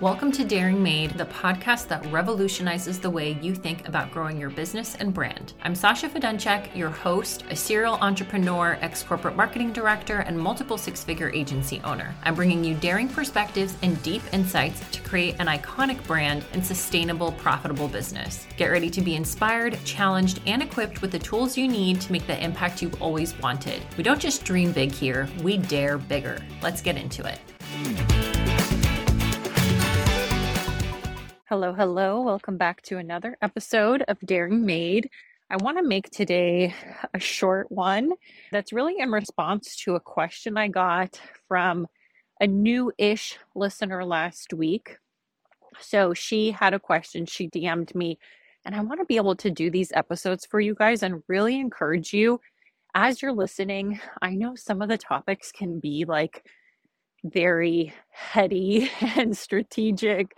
Welcome to Daring Made, the podcast that revolutionizes the way you think about growing your business and brand. I'm Sasha Fedunchek, your host, a serial entrepreneur, ex corporate marketing director, and multiple six figure agency owner. I'm bringing you daring perspectives and deep insights to create an iconic brand and sustainable, profitable business. Get ready to be inspired, challenged, and equipped with the tools you need to make the impact you've always wanted. We don't just dream big here, we dare bigger. Let's get into it. Hello, hello. Welcome back to another episode of Daring Made. I want to make today a short one that's really in response to a question I got from a new ish listener last week. So she had a question, she DM'd me, and I want to be able to do these episodes for you guys and really encourage you as you're listening. I know some of the topics can be like very heady and strategic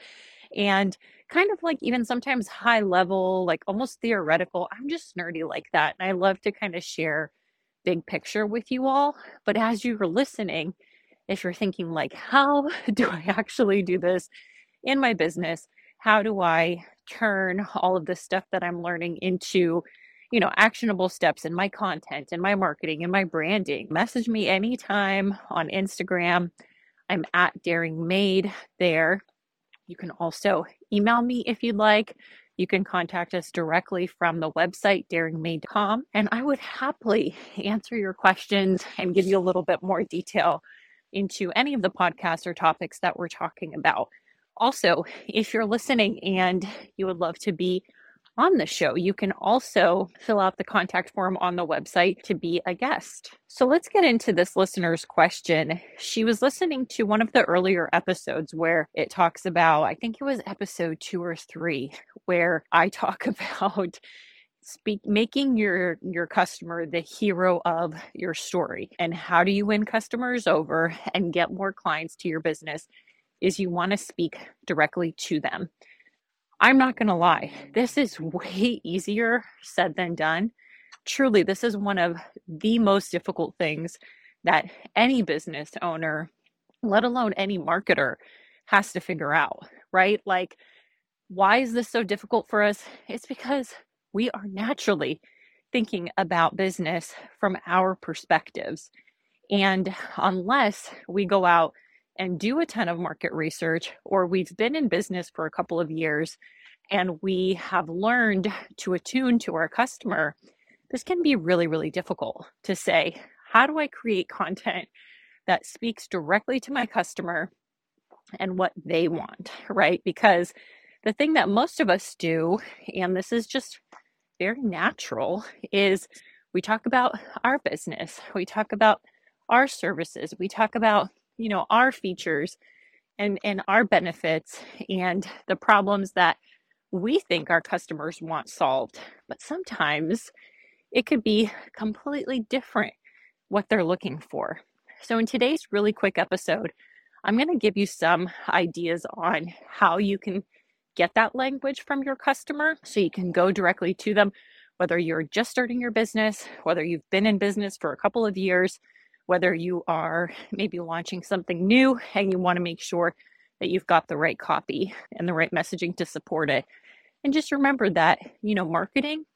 and kind of like even sometimes high level, like almost theoretical. I'm just nerdy like that. And I love to kind of share big picture with you all. But as you are listening, if you're thinking like, how do I actually do this in my business? How do I turn all of this stuff that I'm learning into, you know, actionable steps in my content and my marketing and my branding? Message me anytime on Instagram. I'm at Daring Made there. You can also email me if you'd like. You can contact us directly from the website, daringmade.com, and I would happily answer your questions and give you a little bit more detail into any of the podcasts or topics that we're talking about. Also, if you're listening and you would love to be on the show. You can also fill out the contact form on the website to be a guest. So let's get into this listener's question. She was listening to one of the earlier episodes where it talks about, I think it was episode two or three, where I talk about speak making your your customer the hero of your story and how do you win customers over and get more clients to your business is you want to speak directly to them I'm not going to lie, this is way easier said than done. Truly, this is one of the most difficult things that any business owner, let alone any marketer, has to figure out, right? Like, why is this so difficult for us? It's because we are naturally thinking about business from our perspectives. And unless we go out and do a ton of market research, or we've been in business for a couple of years and we have learned to attune to our customer, this can be really, really difficult to say, how do I create content that speaks directly to my customer and what they want, right? Because the thing that most of us do, and this is just very natural, is we talk about our business, we talk about our services, we talk about you know our features and and our benefits and the problems that we think our customers want solved. But sometimes it could be completely different what they're looking for. So in today's really quick episode i'm going to give you some ideas on how you can get that language from your customer so you can go directly to them whether you're just starting your business whether you've been in business for a couple of years whether you are maybe launching something new and you want to make sure that you've got the right copy and the right messaging to support it. And just remember that, you know, marketing,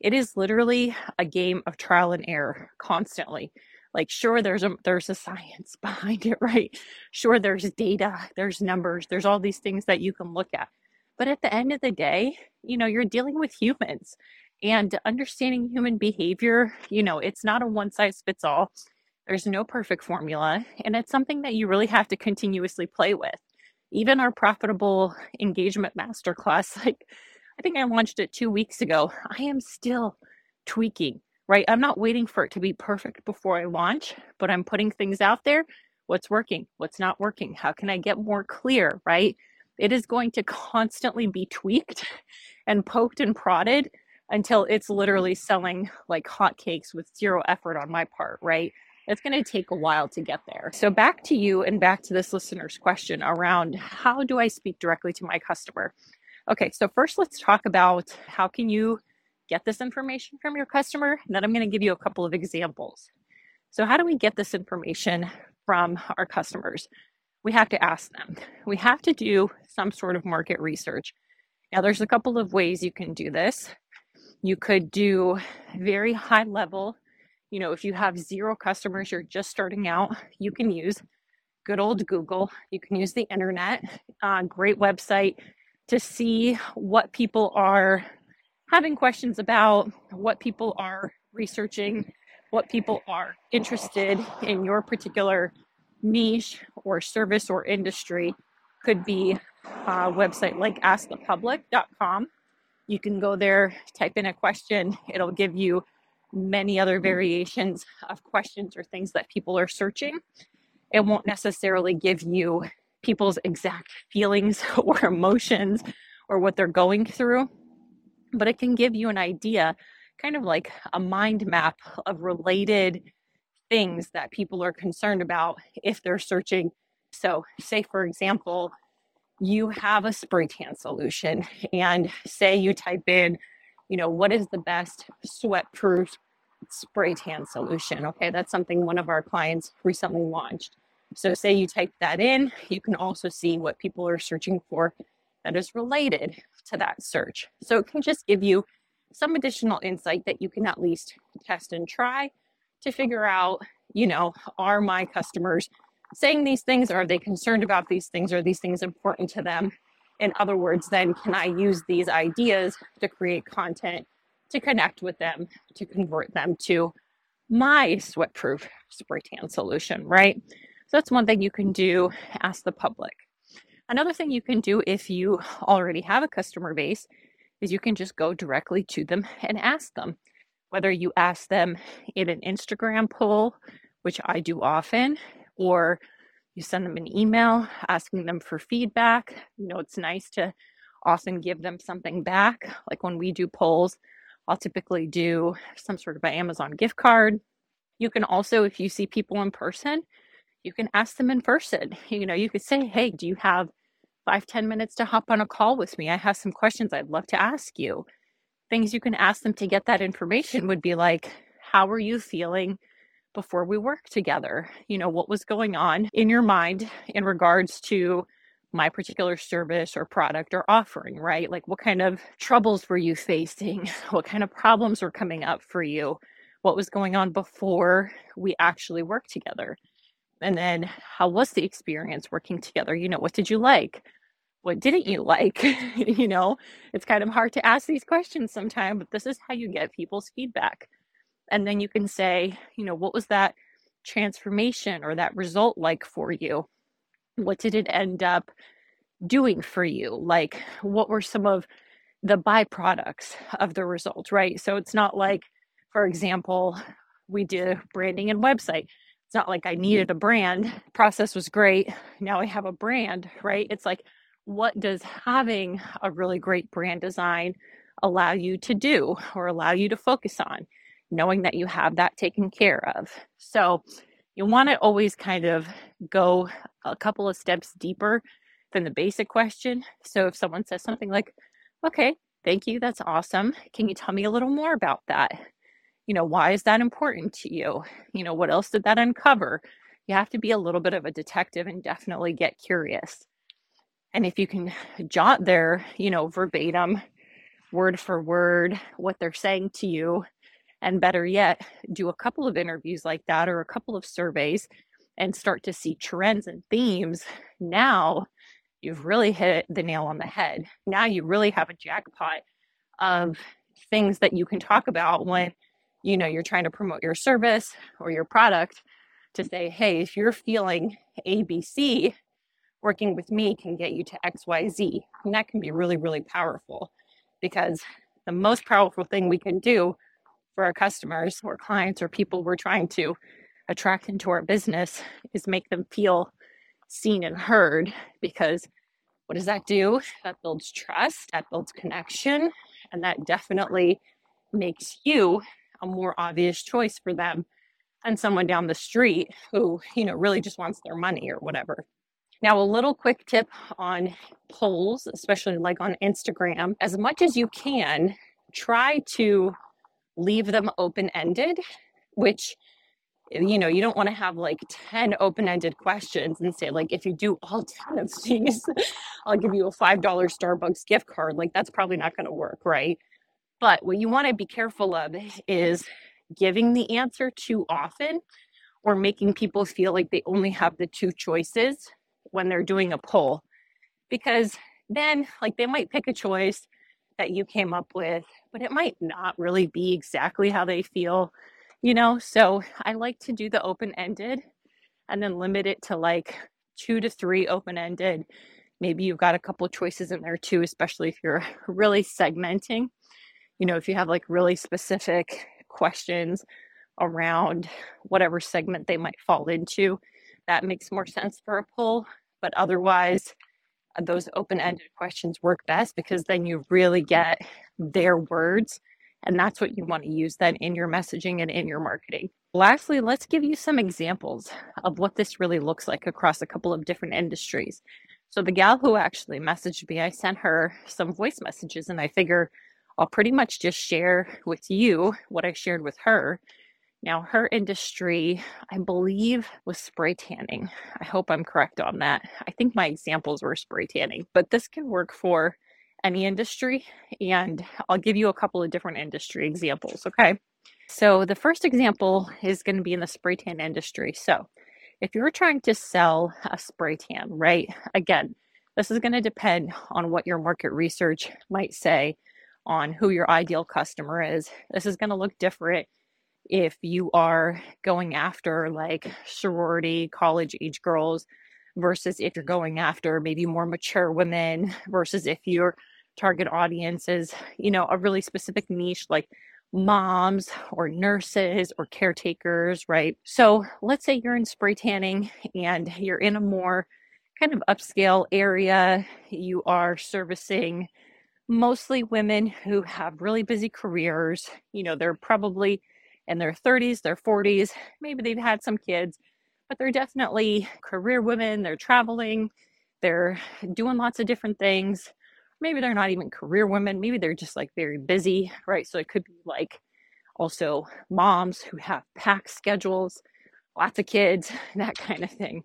it is literally a game of trial and error constantly. Like sure there's a there's a science behind it, right? Sure there's data, there's numbers, there's all these things that you can look at. But at the end of the day, you know, you're dealing with humans and understanding human behavior, you know, it's not a one size fits all. There's no perfect formula, and it's something that you really have to continuously play with. Even our profitable engagement masterclass, like I think I launched it two weeks ago, I am still tweaking, right? I'm not waiting for it to be perfect before I launch, but I'm putting things out there. What's working? What's not working? How can I get more clear, right? It is going to constantly be tweaked and poked and prodded until it's literally selling like hotcakes with zero effort on my part, right? It's going to take a while to get there. So, back to you and back to this listener's question around how do I speak directly to my customer? Okay, so first let's talk about how can you get this information from your customer? And then I'm going to give you a couple of examples. So, how do we get this information from our customers? we have to ask them. We have to do some sort of market research. Now, there's a couple of ways you can do this. You could do very high level, you know, if you have zero customers, you're just starting out, you can use good old Google. You can use the internet, uh, great website to see what people are having questions about, what people are researching, what people are interested in your particular niche or service or industry. Could be a website like askthepublic.com. You can go there, type in a question, it'll give you many other mm-hmm. variations of questions or things that people are searching. Mm-hmm. It won't necessarily give you people's exact feelings or emotions or what they're going through, but it can give you an idea, kind of like a mind map of related things that people are concerned about if they're searching. So, say for example, you have a spray tan solution, and say you type in, you know, what is the best sweat proof spray tan solution? Okay, that's something one of our clients recently launched. So, say you type that in, you can also see what people are searching for that is related to that search. So, it can just give you some additional insight that you can at least test and try to figure out, you know, are my customers saying these things? Are they concerned about these things? Are these things important to them? In other words, then can I use these ideas to create content to connect with them, to convert them to my sweatproof spray tan solution, right? So that's one thing you can do, ask the public. Another thing you can do if you already have a customer base is you can just go directly to them and ask them. Whether you ask them in an Instagram poll, which I do often, or you send them an email asking them for feedback. You know, it's nice to often give them something back. Like when we do polls, I'll typically do some sort of an Amazon gift card. You can also, if you see people in person, you can ask them in person. You know, you could say, hey, do you have five ten minutes to hop on a call with me? I have some questions I'd love to ask you things you can ask them to get that information would be like, how are you feeling before we work together? You know, what was going on in your mind in regards to my particular service or product or offering, right? Like, what kind of troubles were you facing? What kind of problems were coming up for you? What was going on before we actually worked together? And then, how was the experience working together? You know, what did you like? what didn't you like? you know, it's kind of hard to ask these questions sometimes, but this is how you get people's feedback. And then you can say, you know, what was that transformation or that result like for you? What did it end up doing for you? Like, what were some of the byproducts of the result, right? So it's not mm-hmm. like, for example, we did branding and website. It's not like I mm-hmm. needed a brand. Process was great. Now I have a brand, right? It's like, what does having a really great brand design allow you to do or allow you to focus on, knowing that you have that taken care of. So you want to always kind of go a couple of steps deeper than the basic question. So if someone says something like, okay, thank you, that's awesome. Can you tell me a little more about that? You know, why is that important to you? You know, what else did that uncover? You have to be a little bit of a detective and definitely get curious. And if you can jot there, you know, verbatim, word for word, what they're saying to you, and better yet, do a couple of interviews like that or a couple of surveys and start to see trends and themes, now you've really hit the nail on the head. Now you really have a jackpot of things that you can talk about when you know you're trying to promote your service or your product to say, hey, if you're feeling ABC, working with me can get you to XYZ. And that can be really, really powerful because the most powerful thing we can do for our customers or clients or people we're trying to attract into our business is make them feel seen and heard because what does that do? That builds trust, that builds connection, and that definitely makes you a more obvious choice for them than someone down the street who, you know, really just wants their money or whatever. Now, a little quick tip on polls, especially like on Instagram, as much as you can, try to leave them open ended, which you know, you don't want to have like 10 open ended questions and say, like, if you do all 10 of these, I'll give you a $5 Starbucks gift card. Like, that's probably not going to work, right? But what you want to be careful of is giving the answer too often or making people feel like they only have the two choices when they're doing a poll. Because then, like, they might pick a choice that you came up with, but it might not really be exactly how they feel you know? So I like to do the open ended and then limit it to like two to three open ended. Maybe you've got a couple choices in there too, especially if you're really segmenting. You know, if you have like really specific questions around whatever segment they might fall into, that makes more sense for a poll. But otherwise, Uh, those mm-hmm. open ended questions work best because then you really get their words and that's what you want to use then in your messaging and in your marketing. Lastly, let's give you some examples of what this really looks like across a couple of different industries. So, the gal who actually messaged me, I sent her some voice messages, and I figure I'll pretty much just share with you what I shared with her. Now, her industry, I believe, was spray tanning. I hope I'm correct on that. I think my examples were spray tanning, but this can work for any industry. And I'll give you a couple of different industry examples. Okay. So the first example is going to be in the spray tan industry. So if you're trying to sell a spray tan, right? Again, this is going to depend on what your market research might say on who your ideal customer is. This is going to look different if you are going after like sorority, college age girls versus if you're mm-hmm. going after maybe more mature women versus if your target audience is, you know, a really specific niche like moms or nurses or caretakers, right? So let's say you're in spray tanning and you're in a more kind of upscale area. You are servicing mostly women who have really busy careers. You know, they're probably in their 30s, their 40s, maybe they've had some kids, but they're definitely career women. They're traveling, they're doing lots of different things. Maybe they're not even career women. Maybe they're just like very busy, right? So it could be like also moms who have packed schedules, lots of kids, that kind of thing.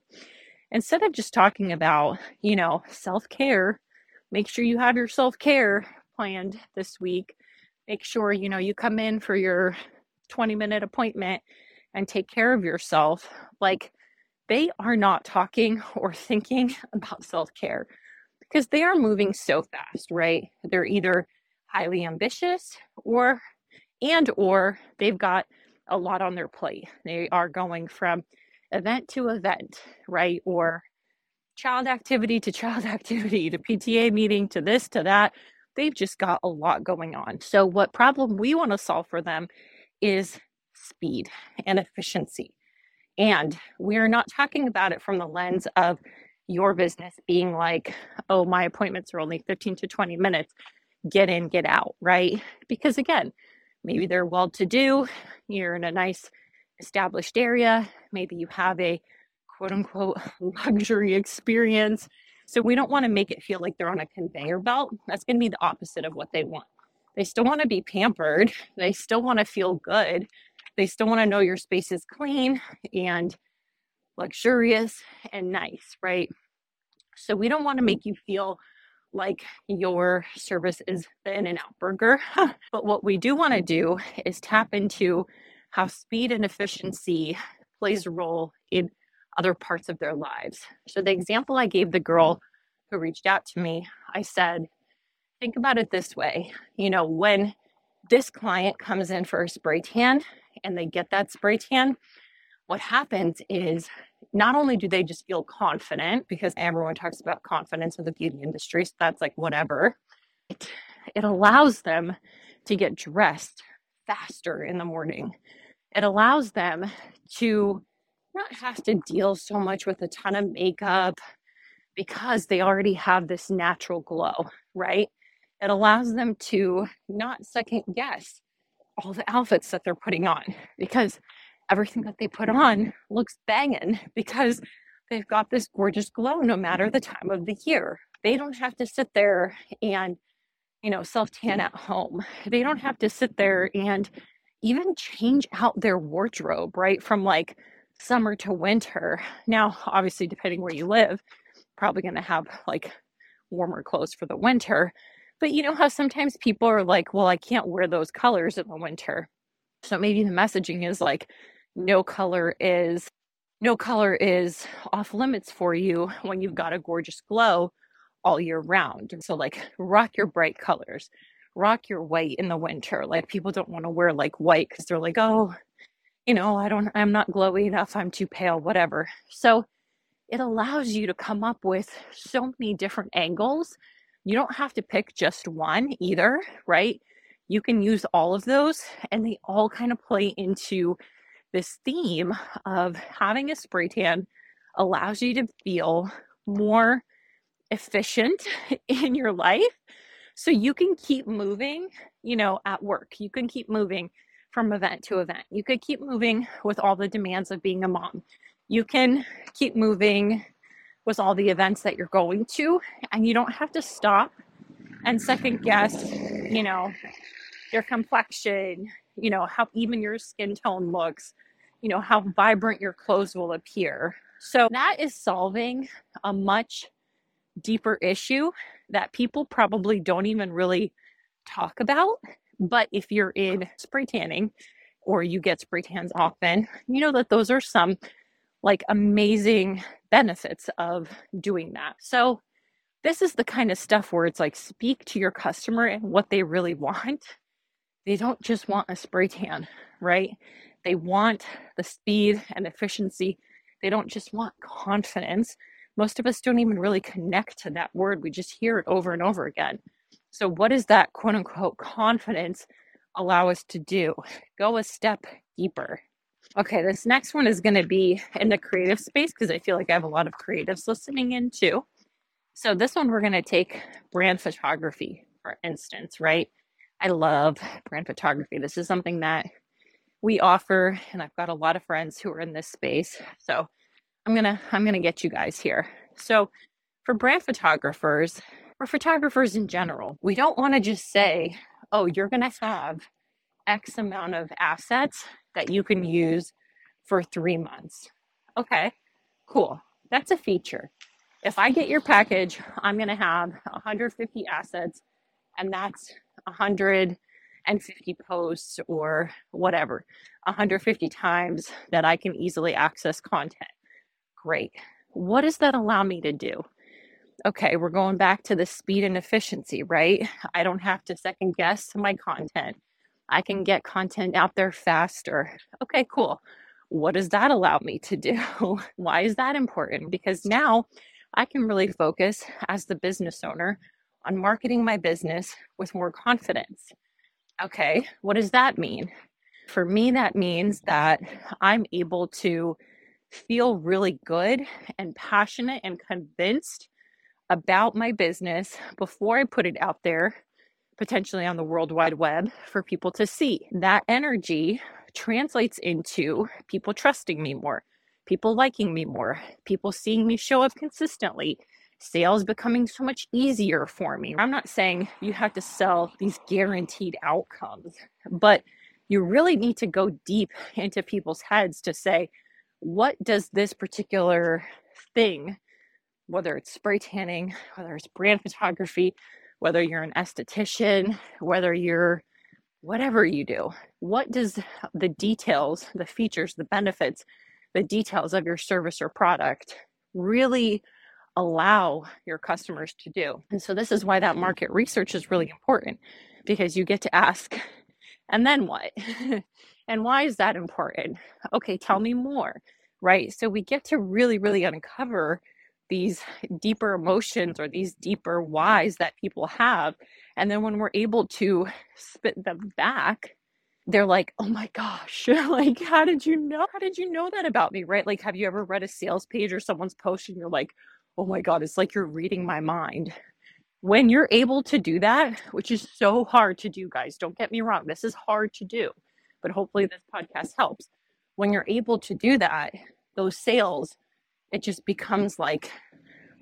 Instead of just talking about, you know, self care, make sure you have your self care planned this week. Make sure, you know, you come in for your 20 minute appointment and take care of yourself, like they are not talking or thinking about self care because they are moving so fast, right? They're either highly ambitious or and or they've got a lot on their plate. They are going from event to event, right? Or child activity to child activity to PTA meeting to this to that. They've just got a lot going on. So, what problem we want to solve for them is speed and efficiency. And we're not talking about it from the lens of your business being like, oh, my appointments are only 15 to 20 minutes, get in, get out, right? Because again, maybe they're well to do, you're in a nice established area, maybe you have a quote unquote luxury experience. So we don't want to make it feel like they're on a conveyor belt. That's going to be the opposite of what they want. They still want to be pampered, they still want to feel good, they still want to know your space is clean and luxurious and nice, right? So we don't want to mm-hmm. make you feel like your service is the In-N-Out Burger. but what we do want to do is tap into how speed and efficiency plays a role in other parts of their lives. So the example I gave the girl who reached out to me, I said, think about it this way. You know, when this client comes in for a spray tan and they get that spray tan, what happens is not only do they just feel confident because everyone talks about confidence in the beauty industry, so that's like whatever. It, it allows them to get dressed faster in the morning. It allows them to not have to deal so much with a ton of makeup because they already have this natural glow, right? It allows them to not second guess all the outfits that they're putting on because everything that they put on looks banging because they've got this gorgeous glow no matter the time of the year. They don't have to sit there and, you know, self tan at home. They don't have to sit there and even change out their wardrobe, right? From like summer to winter. Now, obviously, depending where you live, probably going to have like warmer clothes for the winter. But you know how sometimes people are like, well, I can't wear those colors in the winter. So maybe the messaging is like, no color is no color is off limits for you when you've got a gorgeous glow all year round. So like rock your bright colors. Rock your white in the winter. Like people don't want to wear like white cuz they're like, "Oh, you know, I don't I'm not glowy enough. I'm too pale, whatever." So it allows you to come up with so many different angles. You don't have to pick just one either, right? You can use all of those and they all kind of play into this theme of having a spray tan allows you to feel more efficient in your life so you can keep moving, you know, at work. You can keep moving from event to event. You could keep moving with all the demands of being a mom you can keep moving with all the events that you're going to, and you don't have to stop and second guess, you know, your complexion, you know, how even your skin tone looks, you know, how vibrant your clothes will appear. So that is solving a much deeper issue that people probably don't even really talk about. But if you're in spray tanning or you get spray tans often, you know that those are some like amazing benefits of doing that. So, this is the kind of stuff where it's like speak to your customer and what they really want. They don't just want a spray tan, right? They want the speed and efficiency. They don't just want confidence. Most of us don't even really connect to that word. We just hear it over and over again. So, what does that quote unquote confidence allow us to do? Go a step deeper. Okay, this next one is going to be in the creative space because I feel like I have a lot of creatives listening in too. So, this one we're going to take brand photography, for instance, right? I love brand photography. This is something that we offer, and I've got a lot of friends who are in this space. So, I'm going to I'm going to get you guys here. So, for brand photographers, or photographers in general, we don't want to just say, "Oh, you're going to have X amount of assets that you can use for three months. Okay, cool. That's a feature. If I get your package, I'm going to have 150 assets, and that's 150 posts or whatever, 150 times that I can easily access content. Great. What does that allow me to do? Okay, we're going back to the speed and efficiency, right? I don't have to second guess my content. I can get content out there faster. Okay, cool. What does that allow me to do? Why is that important? Because now I can really focus as the business owner on marketing my business with more confidence. Okay, what does that mean? For me, that means that I'm able to feel really good and passionate and convinced about my business before I put it out there potentially on the World Wide Web for people to see. That energy translates into people trusting me more, people liking me more, people seeing me show up consistently, sales becoming so much easier for me. I'm not saying you have to sell these guaranteed outcomes, but you really need to go deep into people's heads to say, what does this particular thing, whether it's spray tanning, whether it's brand photography, whether you're an esthetician, whether you're whatever you do, what does the details, the features, the benefits, the details of your service or product really allow your customers to do? And so, this is why that market research is really important because you get to ask, and then what? and why is that important? Okay, tell me more, right? So, we get to really, really uncover these deeper emotions or these deeper whys that people have. And then when we're able to spit them back, they're like, oh my gosh, like, how did you know? How did you know that about me? Right? Like, have you ever read a sales page or someone's post and you're like, oh my God, it's like you're reading my mind. When you're able to do that, which is so hard to do, guys, don't get me wrong, this is hard to do, but hopefully this podcast helps. When you're able to do that, those sales it just becomes like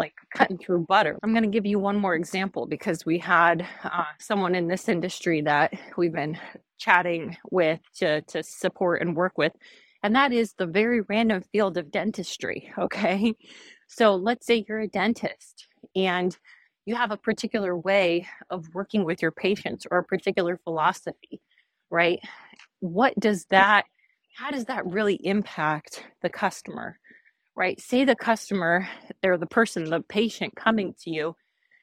like cutting through butter. I'm going to give you one more example because we had uh, someone in this industry that we've been chatting with to, to support and work with. And that is the very random field of dentistry. Okay. So let's say you're a dentist and you have a particular way of working with your patients or a particular philosophy, right? What does that, how does that really impact the customer, right? Say the customer, they're the person, the patient coming to you,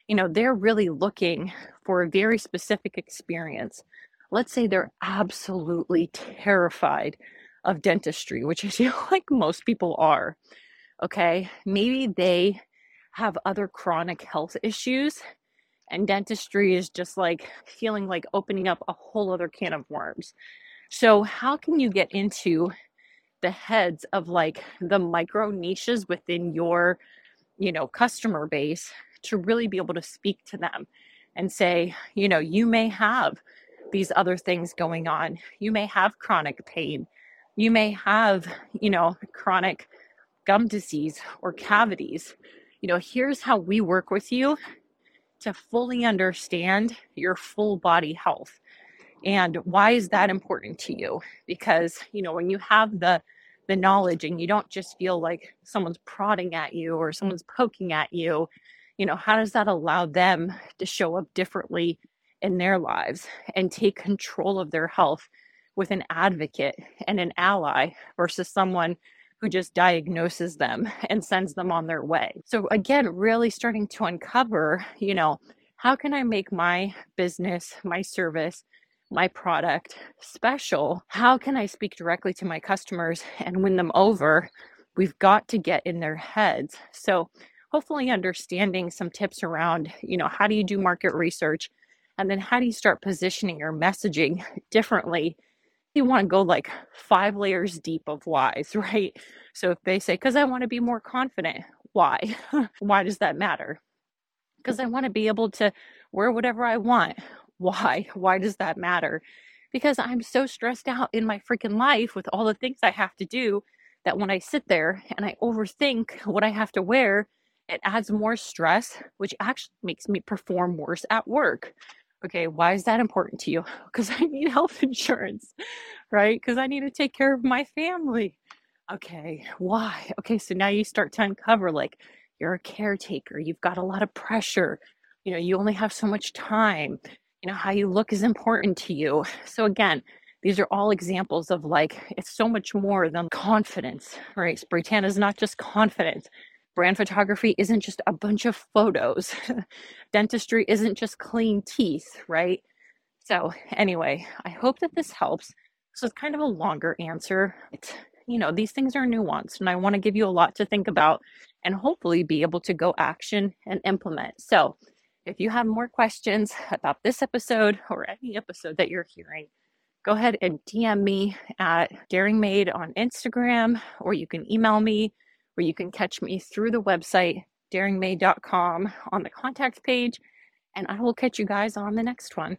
you know, they're really looking for a very specific experience. Let's say they're absolutely terrified of dentistry, which I feel like most people are. Okay. Maybe they have other chronic health issues, and dentistry is just like feeling like opening up a whole other can of worms. So, how can you get into the heads of like the micro niches within your, you know, customer base to really be able to speak to them and say, you know, you may have these other things going on. You may have chronic pain. You may have, you know, chronic gum disease or cavities you know, here's how we work with you to fully understand your full body health. And why is that important to you? Because, you know, when you have the the knowledge and you don't just feel like someone's prodding at you or someone's poking at you, you know, how does that allow them to show up differently in their lives and take control of their health with an advocate and an ally versus someone who just diagnoses them and sends them on their way. So, again, really starting to uncover, you know, how can I make my business, my service, my product special? How can I speak directly to my customers and win them over? We've got to get in their heads. So, hopefully, understanding some tips around, you know, how do you do market research? And then how do you start positioning your messaging differently you want to go like five layers deep of whys, right? So if they say, because I want to be more confident, why? why does that matter? Because I want to be able to wear whatever I want. Why? Why does that matter? Because I'm so stressed out in my freaking life with all the things I have to do that when I sit there and I overthink what I have to wear, it adds more stress, which actually makes me perform worse at work. Okay, why is that important to you? Because I need health insurance, right? Because I need to take care of my family. Okay, why? Okay, so now you start to uncover like you're a caretaker, you've got a lot of pressure, you know, you only have so much time, you know, how you look is important to you. So, again, these are all examples of like it's so much more than confidence, right? Spray tanning is not just confidence brand photography isn't just a bunch of photos. Dentistry isn't just clean teeth, right? So, anyway, I hope that this helps. So, it's kind of a longer answer. It's, you know, these things are nuanced, and I want to give you a lot to think about and hopefully be able to go action and implement. So, if you have more questions about this episode or any episode that you're hearing, go ahead and DM me at Daring Made on Instagram, or you can email me or you can catch me through the website, daringmade.com, on the contact page. And I will catch you guys on the next one.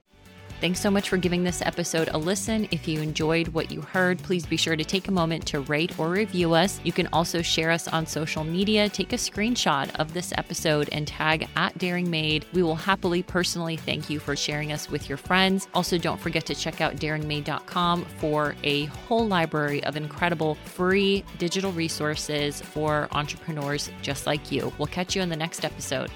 Thanks so much for giving this episode a listen. If you enjoyed what you heard, please be sure to take a moment to rate or review us. You can also share us on social media. Take a screenshot of this episode and tag at Daring Made. We will happily personally thank you for sharing us with your friends. Also, don't forget to check out daringmade.com for a whole library of incredible free digital resources for entrepreneurs just like you. We'll catch you in the next episode.